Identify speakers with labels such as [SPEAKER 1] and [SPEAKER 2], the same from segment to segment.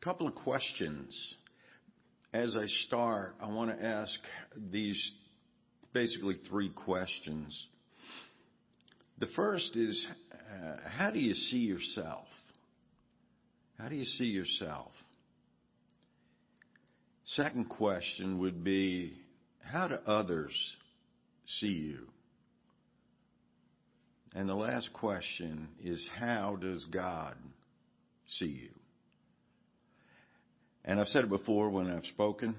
[SPEAKER 1] A couple of questions. As I start, I want to ask these basically three questions. The first is, uh, how do you see yourself? How do you see yourself? Second question would be, how do others see you? And the last question is, how does God see you? And I've said it before when I've spoken.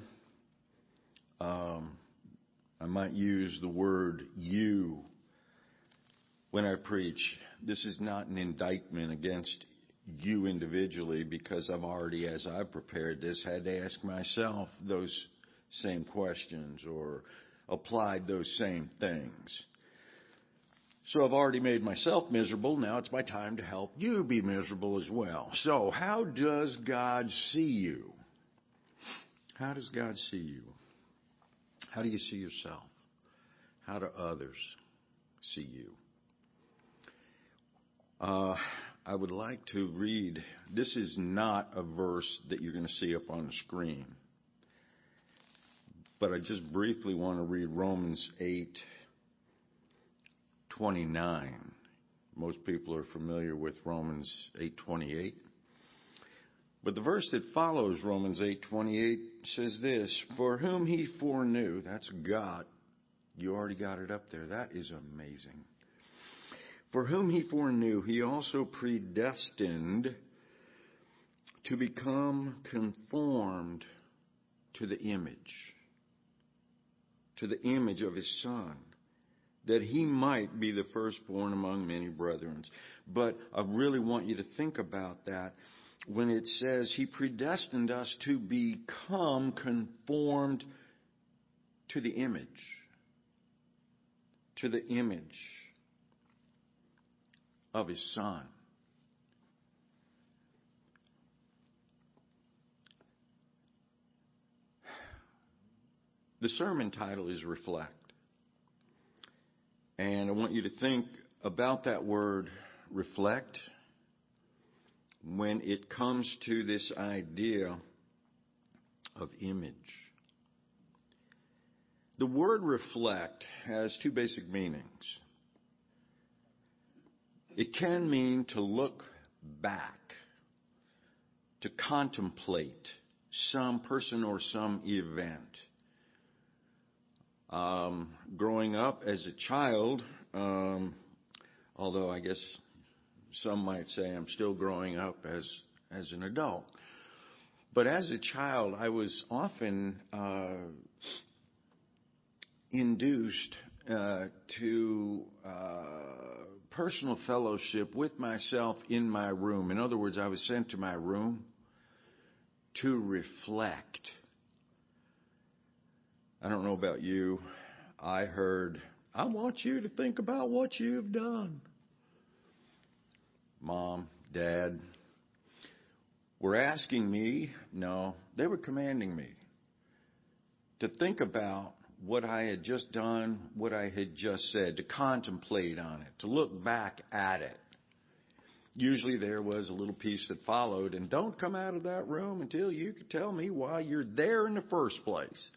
[SPEAKER 1] Um, I might use the word you when I preach. This is not an indictment against you individually because I've already, as I've prepared this, had to ask myself those same questions or applied those same things. So I've already made myself miserable. Now it's my time to help you be miserable as well. So how does God see you? How does God see you? How do you see yourself? How do others see you? Uh, I would like to read. This is not a verse that you're going to see up on the screen, but I just briefly want to read Romans 8 29. Most people are familiar with Romans 8:28. But the verse that follows Romans 8:28 says this, "For whom he foreknew, that's God. You already got it up there. That is amazing. For whom he foreknew, he also predestined to become conformed to the image, to the image of his son, that he might be the firstborn among many brethren. But I really want you to think about that when it says he predestined us to become conformed to the image. To the image of his son. The sermon title is Reflect. And I want you to think about that word reflect when it comes to this idea of image. The word reflect has two basic meanings. It can mean to look back, to contemplate some person or some event. Um, growing up as a child, um, although I guess some might say I'm still growing up as as an adult. But as a child, I was often uh, induced uh, to uh, personal fellowship with myself in my room. In other words, I was sent to my room to reflect. I don't know about you. I heard, I want you to think about what you've done mom, dad, were asking me, no, they were commanding me to think about what I had just done, what I had just said, to contemplate on it, to look back at it. Usually there was a little piece that followed, and don't come out of that room until you can tell me why you're there in the first place.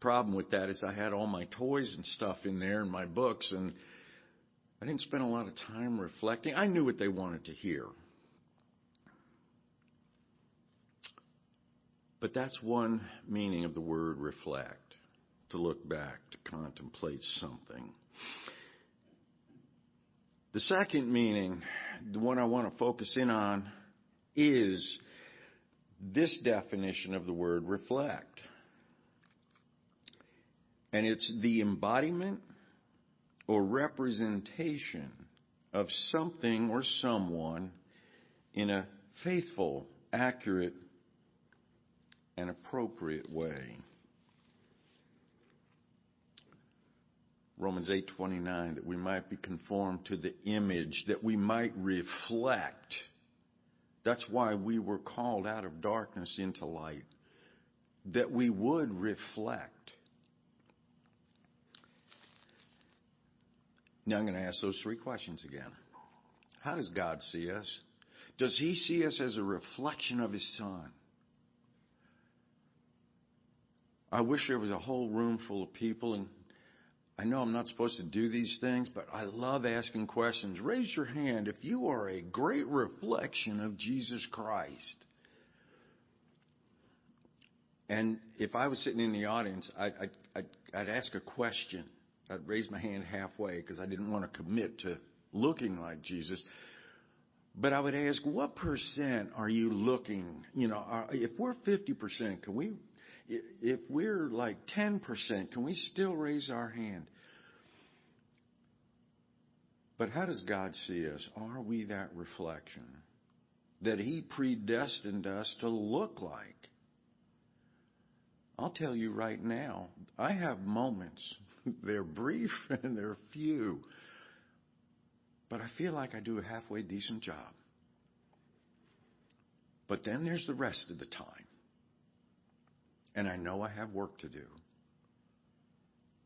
[SPEAKER 1] Problem with that is I had all my toys and stuff in there and my books, and I didn't spend a lot of time reflecting. I knew what they wanted to hear. But that's one meaning of the word reflect to look back, to contemplate something. The second meaning, the one I want to focus in on, is this definition of the word reflect. And it's the embodiment or representation of something or someone in a faithful, accurate, and appropriate way. Romans 8:29 that we might be conformed to the image that we might reflect that's why we were called out of darkness into light that we would reflect Now I'm going to ask those three questions again. How does God see us? Does he see us as a reflection of his son? I wish there was a whole room full of people, and I know I'm not supposed to do these things, but I love asking questions. Raise your hand if you are a great reflection of Jesus Christ. And if I was sitting in the audience, I'd, I'd, I'd, I'd ask a question. I'd raise my hand halfway because I didn't want to commit to looking like Jesus. But I would ask, what percent are you looking? You know, if we're 50%, can we if we're like 10%, can we still raise our hand? But how does God see us? Are we that reflection that He predestined us to look like? I'll tell you right now, I have moments. They're brief and they're few. But I feel like I do a halfway decent job. But then there's the rest of the time and I know I have work to do.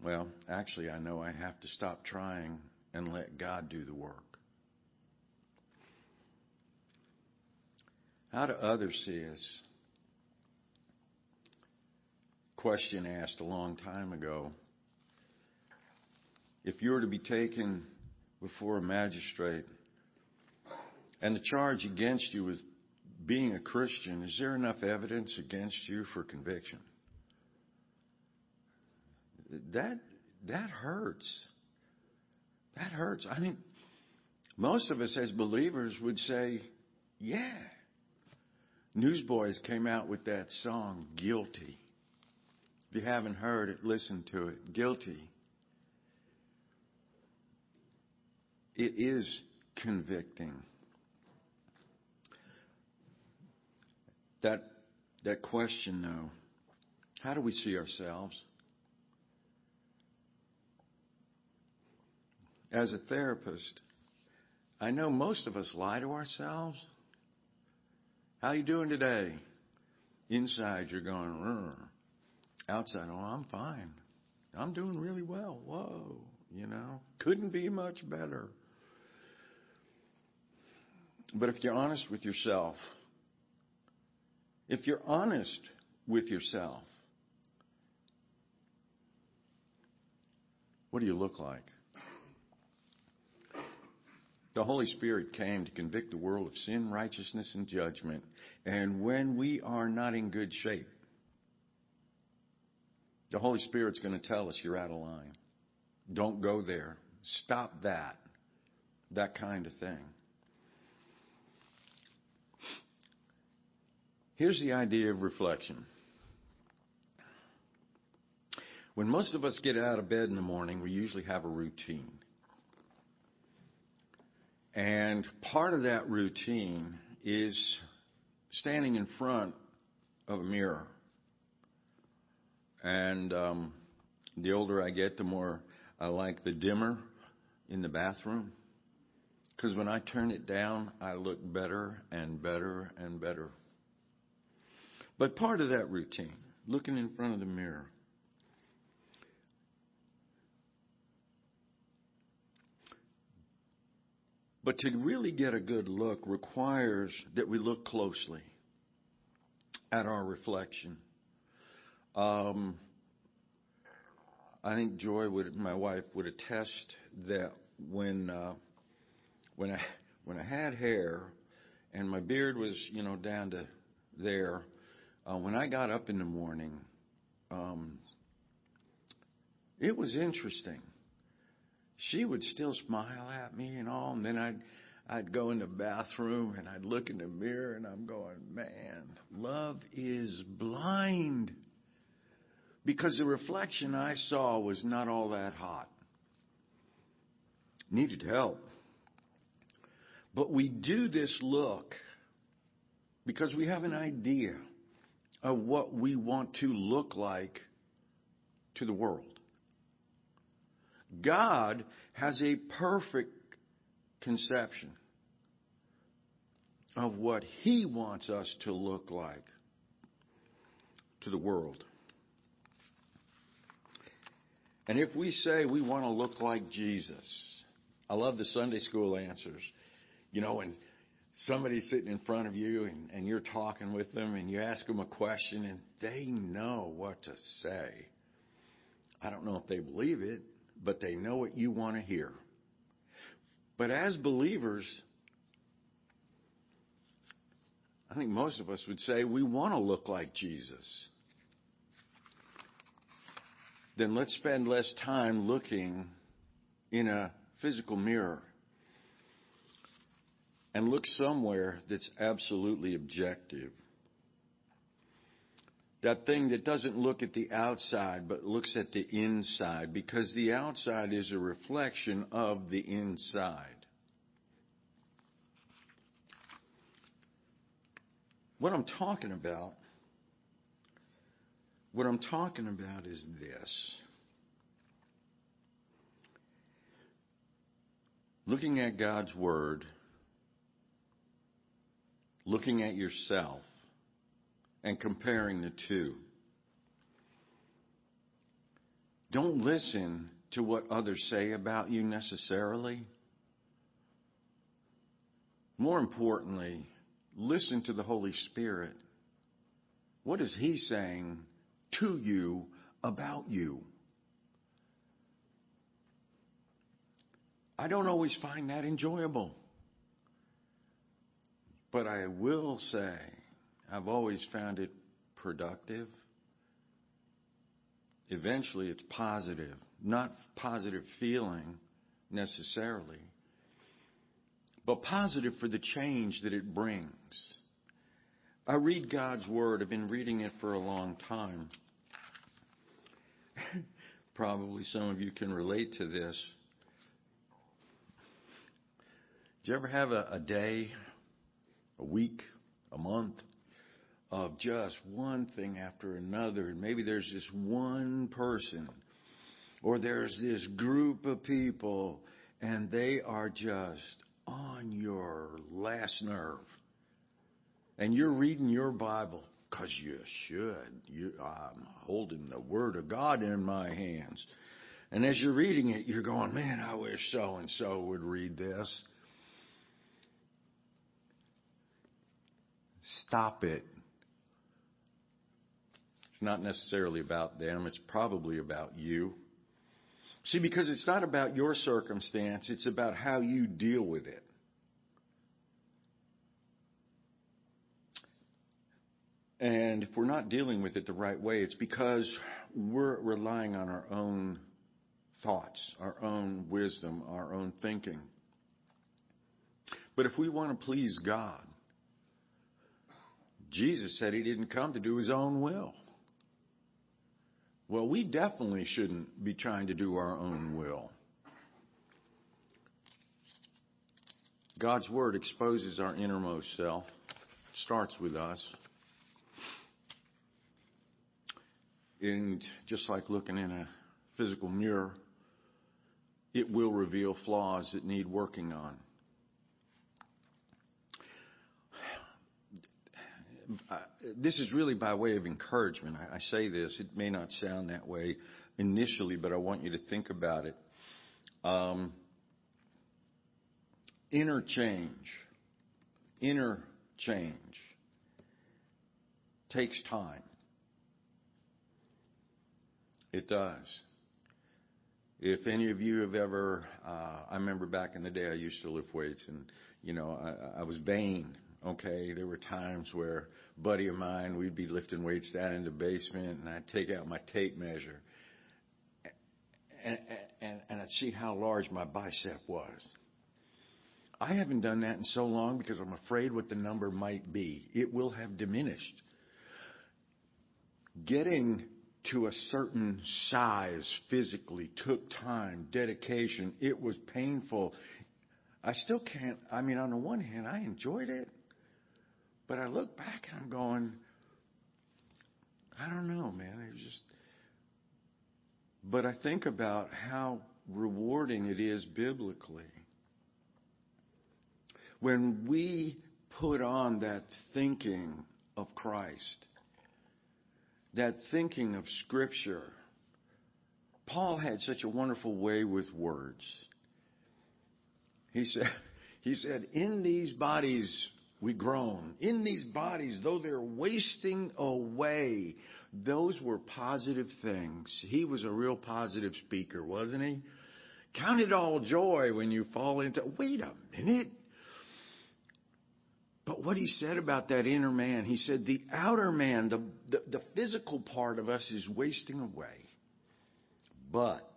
[SPEAKER 1] Well, actually, I know I have to stop trying and let God do the work. How do others see us? Question asked a long time ago. If you were to be taken before a magistrate and the charge against you was being a Christian, is there enough evidence against you for conviction? That that hurts. That hurts. I mean, most of us as believers would say, yeah. Newsboys came out with that song, Guilty. If you haven't heard it, listen to it. Guilty. It is convicting. That, that question, though, how do we see ourselves? As a therapist, I know most of us lie to ourselves. How you doing today? Inside, you're going, Rrr. outside, oh, I'm fine. I'm doing really well. Whoa, you know, couldn't be much better. But if you're honest with yourself, if you're honest with yourself, what do you look like? The Holy Spirit came to convict the world of sin, righteousness, and judgment. And when we are not in good shape, the Holy Spirit's going to tell us you're out of line. Don't go there. Stop that. That kind of thing. Here's the idea of reflection. When most of us get out of bed in the morning, we usually have a routine. And part of that routine is standing in front of a mirror. And um, the older I get, the more I like the dimmer in the bathroom. Because when I turn it down, I look better and better and better. But part of that routine, looking in front of the mirror, But to really get a good look requires that we look closely at our reflection. Um, I think Joy would, my wife, would attest that when uh, when I when I had hair and my beard was you know down to there, uh, when I got up in the morning, um, it was interesting. She would still smile at me and all, and then I'd I'd go in the bathroom and I'd look in the mirror and I'm going, man, love is blind. Because the reflection I saw was not all that hot. Needed help. But we do this look because we have an idea of what we want to look like to the world. God has a perfect conception of what He wants us to look like to the world. And if we say we want to look like Jesus, I love the Sunday school answers. You know, and somebody's sitting in front of you and, and you're talking with them and you ask them a question and they know what to say. I don't know if they believe it, but they know what you want to hear. But as believers, I think most of us would say we want to look like Jesus. Then let's spend less time looking in a physical mirror and look somewhere that's absolutely objective. That thing that doesn't look at the outside but looks at the inside because the outside is a reflection of the inside. What I'm talking about, what I'm talking about is this. Looking at God's Word looking at yourself and comparing the two. Don't listen to what others say about you necessarily. More importantly, listen to the Holy Spirit. What is He saying to you about you? I don't always find that enjoyable. But I will say, I've always found it productive. Eventually, it's positive, not positive feeling necessarily, but positive for the change that it brings. I read God's Word. I've been reading it for a long time. Probably some of you can relate to this. Do you ever have a, a day a week, a month of just one thing after another. And maybe there's just one person or there's this group of people and they are just on your last nerve. And you're reading your Bible because you should. You, I'm holding the Word of God in my hands. And as you're reading it, you're going, man, I wish so and so would read this. Stop it. It's not necessarily about them, it's probably about you. See, because it's not about your circumstance, it's about how you deal with it. And if we're not dealing with it the right way, it's because we're relying on our own thoughts, our own wisdom, our own thinking. But if we want to please God, Jesus said he didn't come to do his own will. Well, we definitely shouldn't be trying to do our own will. God's Word exposes our innermost self, starts with us. And just like looking in a physical mirror, it will reveal flaws that need working on. This is really by way of encouragement. I, I say this, it may not sound that way initially, but I want you to think about it. Um, inner change, inner change takes time. It does. If any of you have ever, uh, I remember back in the day I used to lift weights and, you know, I, I was vain Okay, there were times where buddy of mine, we'd be lifting weights down in the basement, and I'd take out my tape measure, and, and, and I'd see how large my bicep was. I haven't done that in so long because I'm afraid what the number might be. It will have diminished. Getting to a certain size physically took time, dedication. It was painful. I still can't, I mean, on the one hand, I enjoyed it. But I look back and I'm going, I don't know, man. It just, but I think about how rewarding it is biblically. When we put on that thinking of Christ, that thinking of Scripture, Paul had such a wonderful way with words. He said, He said, In these bodies we groan. In these bodies, though they're wasting away, those were positive things. He was a real positive speaker, wasn't he? Count it all joy when you fall into, wait a minute. But what he said about that inner man, he said the outer man, the, the, the physical part of us is wasting away. But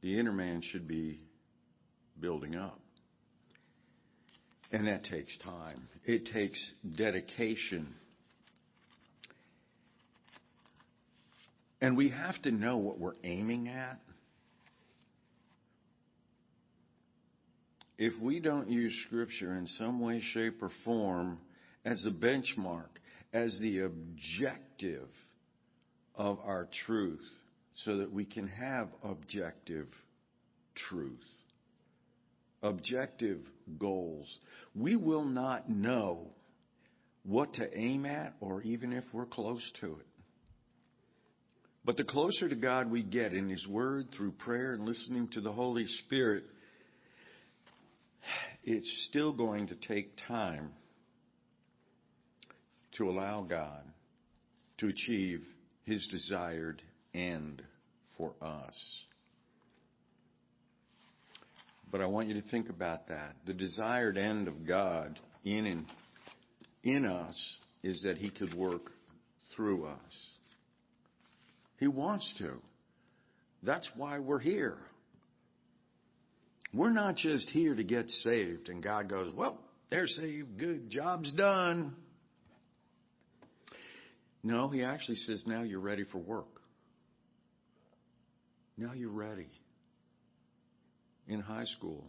[SPEAKER 1] the inner man should be building up. And that takes time. It takes dedication. And we have to know what we're aiming at. If we don't use Scripture in some way, shape, or form as the benchmark, as the objective of our truth, so that we can have objective truth, objective goals, we will not know what to aim at or even if we're close to it. But the closer to God we get in His Word through prayer and listening to the Holy Spirit, it's still going to take time to allow God to achieve His desired end for us. But I want you to think about that. The desired end of God in in us is that He could work through us. He wants to. That's why we're here. We're not just here to get saved and God goes, well, they're saved, good, job's done. No, He actually says, now you're ready for work. Now you're ready. In high school,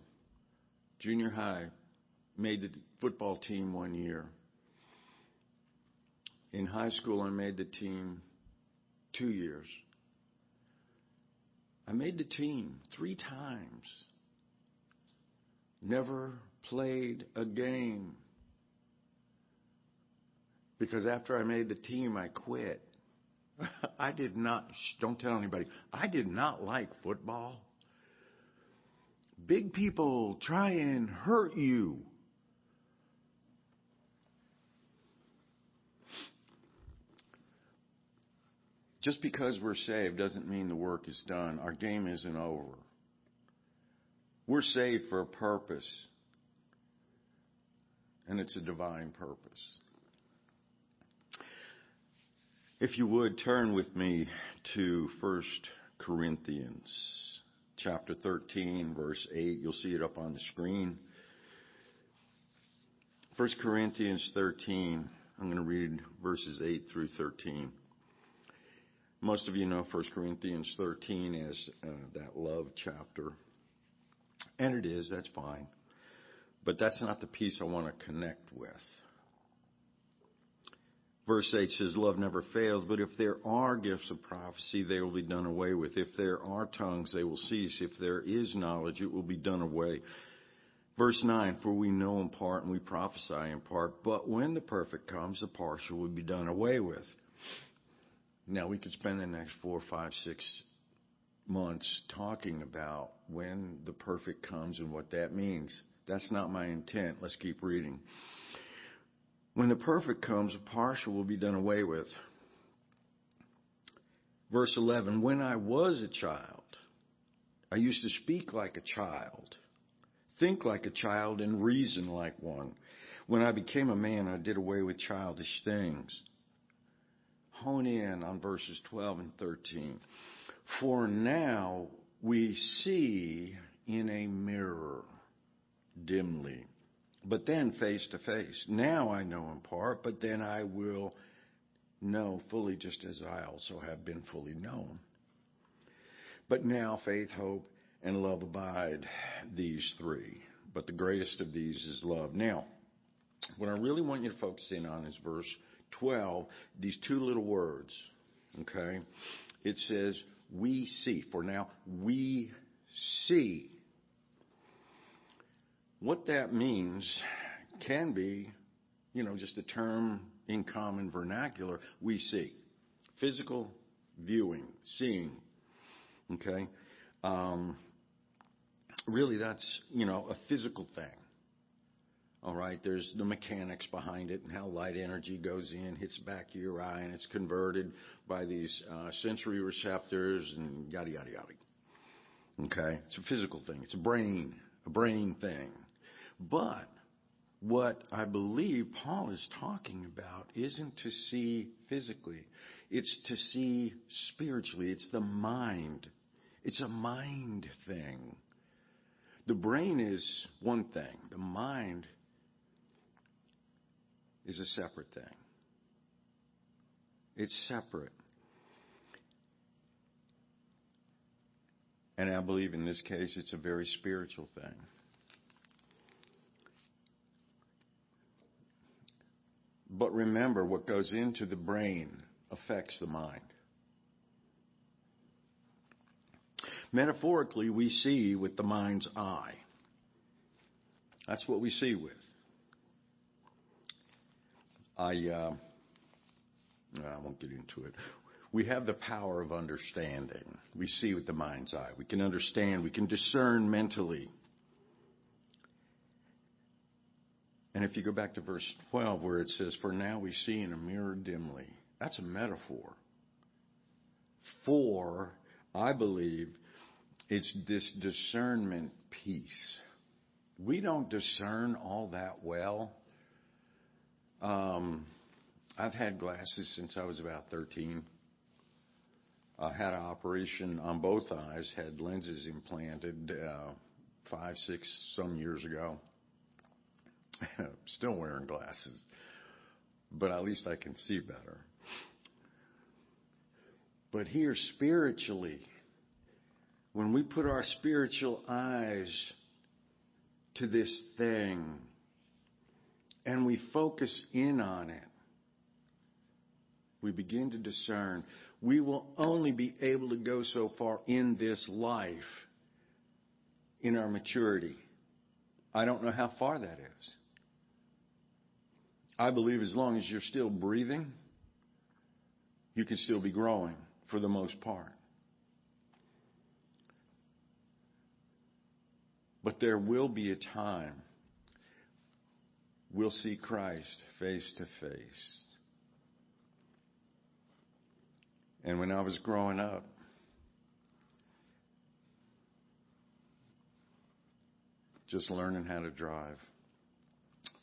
[SPEAKER 1] junior high, made the football team one year. In high school, I made the team two years. I made the team three times. Never played a game. Because after I made the team, I quit. I did not, don't tell anybody, I did not like football. Big people try and hurt you. Just because we're saved doesn't mean the work is done. Our game isn't over. We're saved for a purpose, and it's a divine purpose. If you would turn with me to 1 Corinthians chapter 13 verse 8, you'll see it up on the screen. 1 Corinthians 13, I'm going to read verses 8 through 13. Most of you know 1 Corinthians 13 as uh, that love chapter. And it is, that's fine. But that's not the piece I want to connect with. Verse 8 says, Love never fails, but if there are gifts of prophecy, they will be done away with. If there are tongues, they will cease. If there is knowledge, it will be done away. Verse 9, For we know in part and we prophesy in part, but when the perfect comes, the partial will be done away with. Now, we could spend the next four, five, six months talking about when the perfect comes and what that means. That's not my intent. Let's keep reading. When the perfect comes, the partial will be done away with. Verse 11, when I was a child, I used to speak like a child, think like a child, and reason like one. When I became a man, I did away with childish things. Hone in on verses 12 and 13. For now we see in a mirror dimly but then face to face. Now I know in part, but then I will know fully just as I also have been fully known. But now faith, hope, and love abide, these three. But the greatest of these is love. Now, what I really want you to focus in on is verse 12, these two little words. Okay? It says, we see. For now, we see what that means can be, you know, just a term in common vernacular, we see. Physical viewing, seeing. Okay? Um, really that's, you know, a physical thing. All right, there's the mechanics behind it and how light energy goes in, hits back of your eye, and it's converted by these uh, sensory receptors and yada, yada, yada. Okay? It's a physical thing. It's a brain, a brain thing. But what I believe Paul is talking about isn't to see physically. It's to see spiritually. It's the mind. It's a mind thing. The brain is one thing. The mind is a separate thing. It's separate. And I believe in this case it's a very spiritual thing. But remember, what goes into the brain affects the mind. Metaphorically, we see with the mind's eye. That's what we see with. I, uh, I won't get into it. We have the power of understanding. We see with the mind's eye. We can understand. We can discern mentally. And if you go back to verse 12 where it says, For now we see in a mirror dimly, that's a metaphor. For, I believe, it's this discernment piece. We don't discern all that well. Um, I've had glasses since I was about 13. I had an operation on both eyes, had lenses implanted uh, five, six, some years ago. Still wearing glasses, but at least I can see better. But here, spiritually, when we put our spiritual eyes to this thing and we focus in on it, we begin to discern. We will only be able to go so far in this life in our maturity. I don't know how far that is. I believe as long as you're still breathing, you can still be growing for the most part. But there will be a time we'll see Christ face to face. And when I was growing up, just learning how to drive,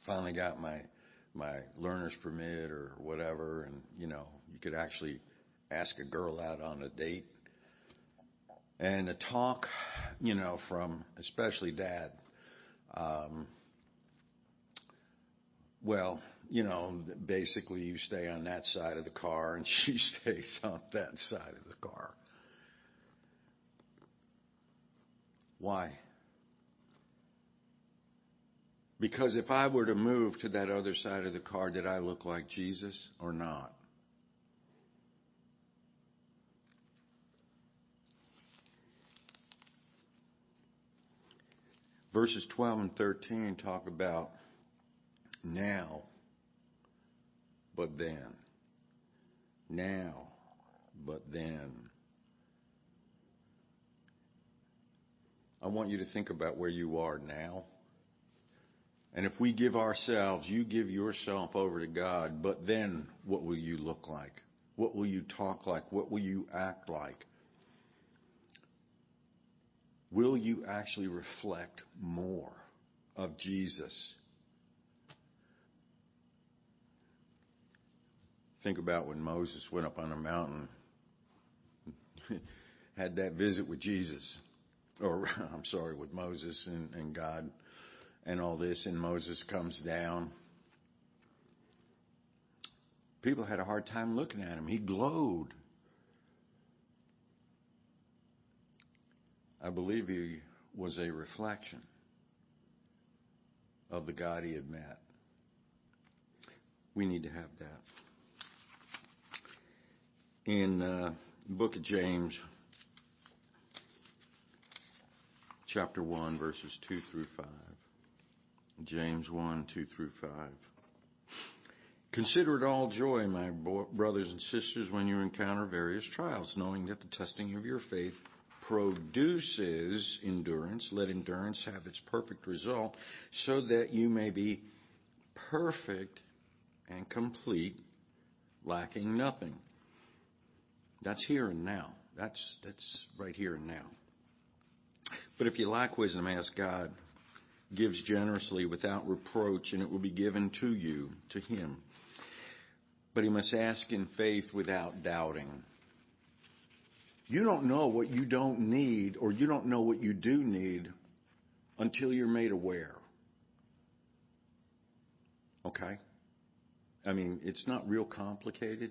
[SPEAKER 1] finally got my my learner's permit or whatever, and you know, you could actually ask a girl out on a date. And the talk, you know, from especially dad, um, well, you know, basically you stay on that side of the car and she stays on that side of the car. Why? Because if I were to move to that other side of the car, did I look like Jesus or not? Verses 12 and 13 talk about now, but then. Now, but then. I want you to think about where you are now and if we give ourselves, you give yourself over to God, but then what will you look like? What will you talk like? What will you act like? Will you actually reflect more of Jesus? Think about when Moses went up on a mountain, had that visit with Jesus, or I'm sorry, with Moses and, and God and all this, and Moses comes down. People had a hard time looking at him. He glowed. I believe he was a reflection of the God he had met. We need to have that. In uh, the book of James, chapter 1, verses 2 through 5. James 1, 2 through 5. Consider it all joy, my brothers and sisters, when you encounter various trials, knowing that the testing of your faith produces endurance. Let endurance have its perfect result so that you may be perfect and complete, lacking nothing. That's here and now. That's, that's right here and now. But if you lack wisdom, ask God, gives generously without reproach, and it will be given to you, to him. But he must ask in faith without doubting. You don't know what you don't need, or you don't know what you do need until you're made aware. Okay? I mean, it's not real complicated.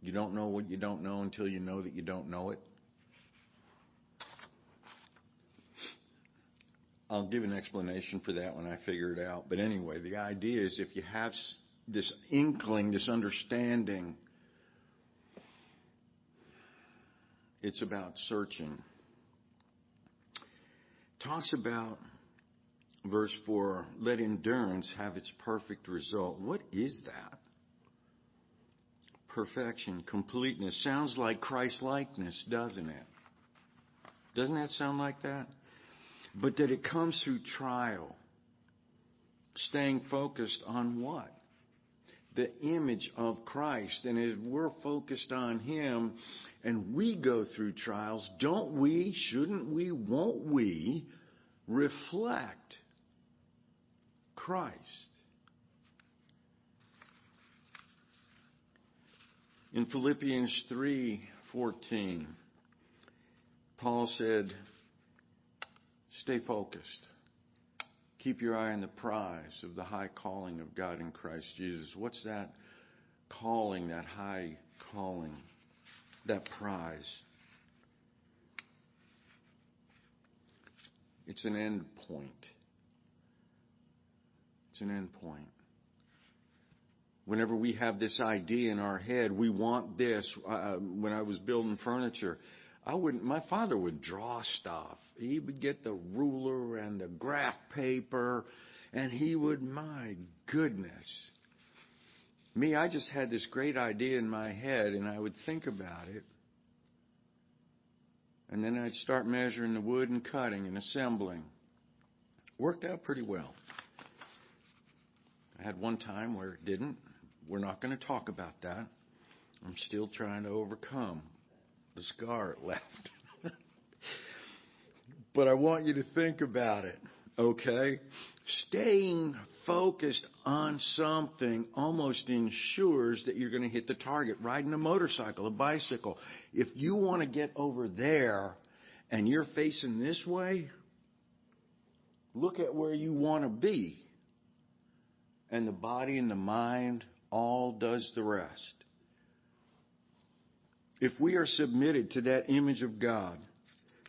[SPEAKER 1] You don't know what you don't know until you know that you don't know it. I'll give an explanation for that when I figure it out. But anyway, the idea is if you have this inkling, this understanding, it's about searching. Talks about verse 4 let endurance have its perfect result. What is that? Perfection, completeness. Sounds like Christ likeness, doesn't it? Doesn't that sound like that? But that it comes through trial. Staying focused on what? The image of Christ. And if we're focused on Him and we go through trials, don't we, shouldn't we, won't we reflect Christ? In Philippians 3:14, Paul said, Stay focused. Keep your eye on the prize of the high calling of God in Christ Jesus. What's that calling, that high calling, that prize? It's an end point. It's an end point. Whenever we have this idea in our head, we want this. Uh, when I was building furniture, I wouldn't, my father would draw stuff. He would get the ruler and the graph paper and he would, my goodness. Me, I just had this great idea in my head and I would think about it. And then I'd start measuring the wood and cutting and assembling. Worked out pretty well. I had one time where it didn't. We're not going to talk about that. I'm still trying to overcome the scar left. but I want you to think about it, okay? Staying focused on something almost ensures that you're going to hit the target. Riding a motorcycle, a bicycle. If you want to get over there and you're facing this way, look at where you want to be. And the body and the mind all does the rest if we are submitted to that image of God,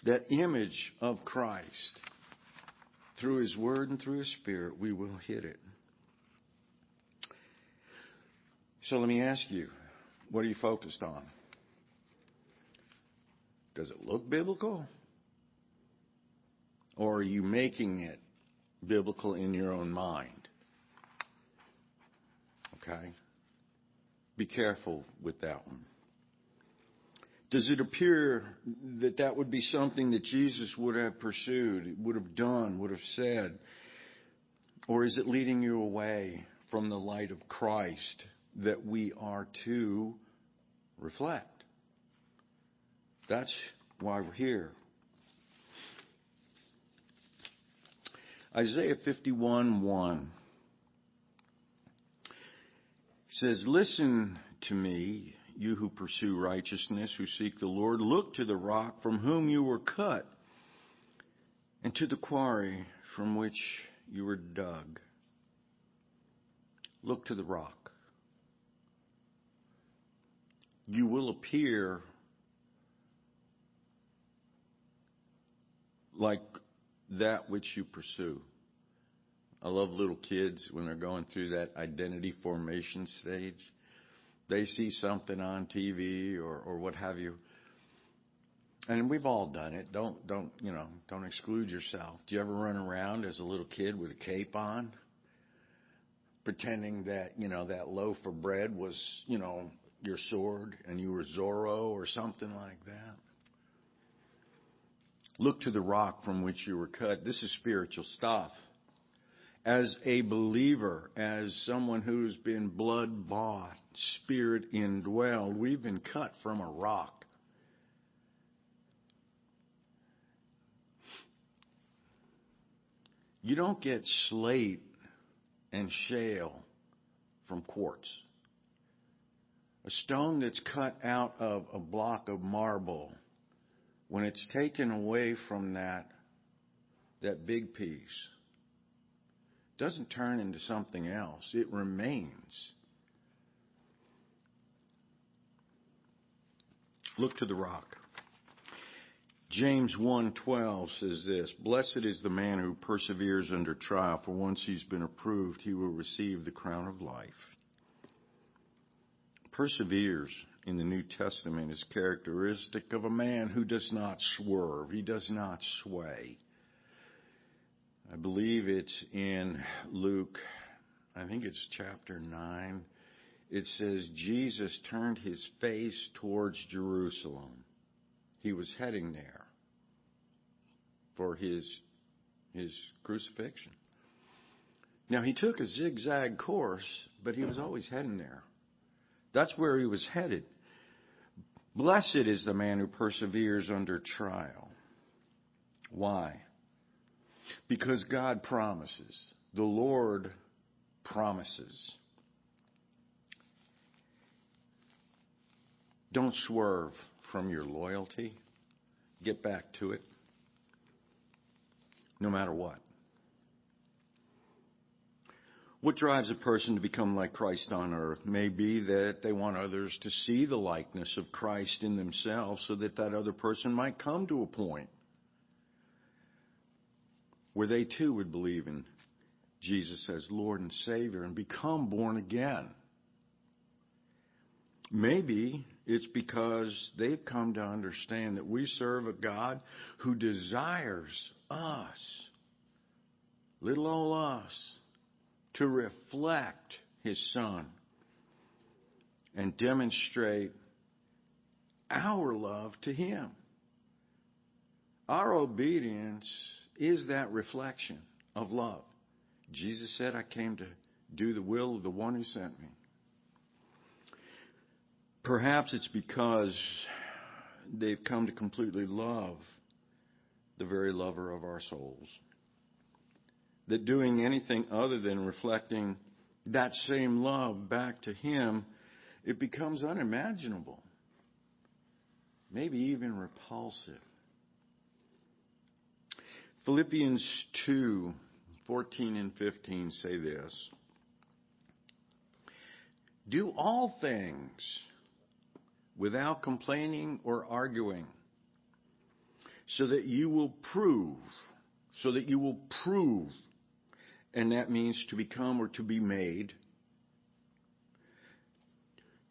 [SPEAKER 1] that image of Christ, through His Word and through His Spirit, we will hit it. So let me ask you, what are you focused on? Does it look biblical? Or are you making it biblical in your own mind? Okay? Be careful with that one. Does it appear that that would be something that Jesus would have pursued, would have done, would have said? Or is it leading you away from the light of Christ that we are to reflect? That's why we're here. Isaiah 51 1 says, Listen to me, you who pursue righteousness, who seek the Lord, look to the rock from whom you were cut, and to the quarry from which you were dug. Look to the rock. You will appear like that which you pursue. I love little kids when they're going through that identity formation stage they see something on TV or, or what have you. And we've all done it. Don't, don't, you know, don't exclude yourself. Do you ever run around as a little kid with a cape on? Pretending that, you know, that loaf of bread was, you know, your sword and you were Zorro or something like that? Look to the rock from which you were cut. This is spiritual stuff. As a believer, as someone who's been blood bought, spirit indwelled, we've been cut from a rock. You don't get slate and shale from quartz. A stone that's cut out of a block of marble, when it's taken away from that, that big piece, doesn't turn into something else. It remains. Look to the rock. James 1:12 says this, "Blessed is the man who perseveres under trial, for once he's been approved, he will receive the crown of life." Perseveres in the New Testament is characteristic of a man who does not swerve, he does not sway. I believe it's in Luke, I think it's chapter 9. It says Jesus turned his face towards Jerusalem. He was heading there for his, his crucifixion. Now, he took a zigzag course, but he was always heading there. That's where he was headed. Blessed is the man who perseveres under trial. Why? Because God promises. The Lord promises. Don't swerve from your loyalty. Get back to it no matter what. What drives a person to become like Christ on earth may be that they want others to see the likeness of Christ in themselves so that that other person might come to a point where they too would believe in Jesus as Lord and Savior and become born again. Maybe it's because they've come to understand that we serve a God who desires us, little old us, to reflect His Son and demonstrate our love to Him. Our obedience is that reflection of love. Jesus said, I came to do the will of the one who sent me. Perhaps it's because they've come to completely love the very lover of our souls. That doing anything other than reflecting that same love back to Him, it becomes unimaginable. Maybe even repulsive. Philippians 2 14 and 15 say this Do all things without complaining or arguing, so that you will prove, so that you will prove, and that means to become or to be made,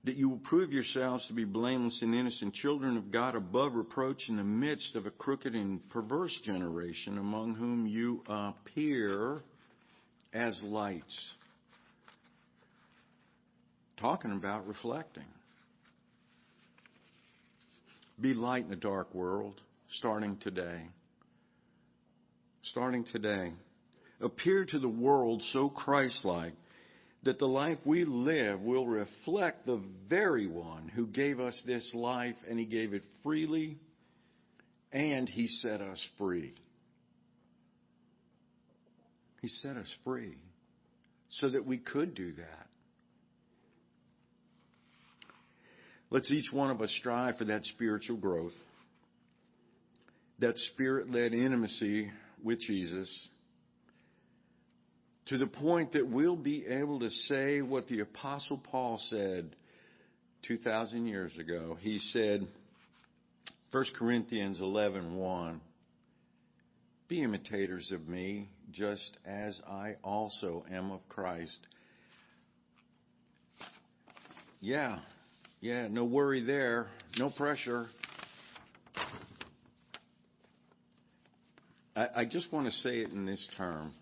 [SPEAKER 1] that you will prove yourselves to be blameless and innocent children of God above reproach in the midst of a crooked and perverse generation among whom you appear as lights. Talking about reflecting. Be light in a dark world, starting today. Starting today. Appear to the world so Christ like that the life we live will reflect the very one who gave us this life and he gave it freely and he set us free. He set us free so that we could do that. Let's each one of us strive for that spiritual growth, that spirit led intimacy with Jesus, to the point that we'll be able to say what the Apostle Paul said 2,000 years ago. He said, 1 Corinthians 11 1, Be imitators of me, just as I also am of Christ. Yeah, yeah, no worry there. No pressure. I, I just want to say it in this term.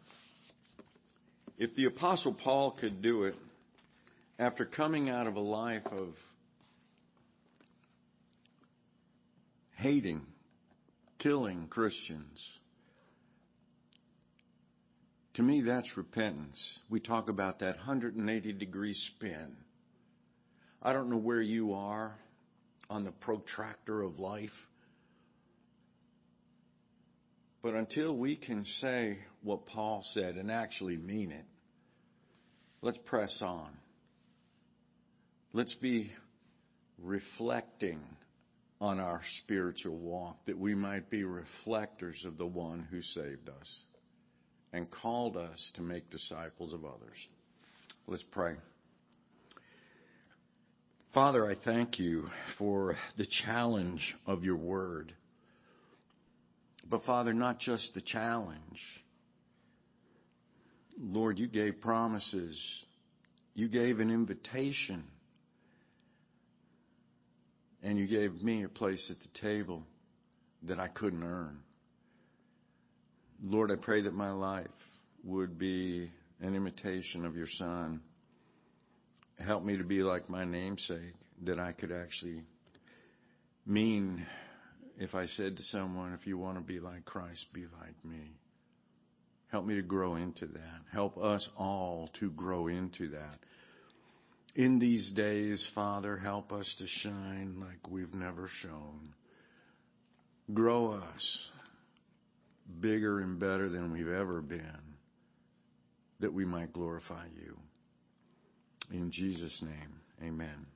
[SPEAKER 1] If the Apostle Paul could do it after coming out of a life of hating killing Christians. To me, that's repentance. We talk about that 180 degree spin. I don't know where you are on the protractor of life. But until we can say what Paul said and actually mean it, let's press on. Let's be reflecting on our spiritual walk that we might be reflectors of the one who saved us and called us to make disciples of others. Let's pray. Father, I thank you for the challenge of your word. But Father, not just the challenge. Lord, you gave promises. You gave an invitation. And you gave me a place at the table that I couldn't earn. Lord, I pray that my life would be an imitation of your Son help me to be like my namesake, that I could actually mean if I said to someone, if you want to be like Christ, be like me. Help me to grow into that. Help us all to grow into that. In these days, Father, help us to shine like we've never shone. Grow us bigger and better than we've ever been, that we might glorify you. In Jesus' name, amen.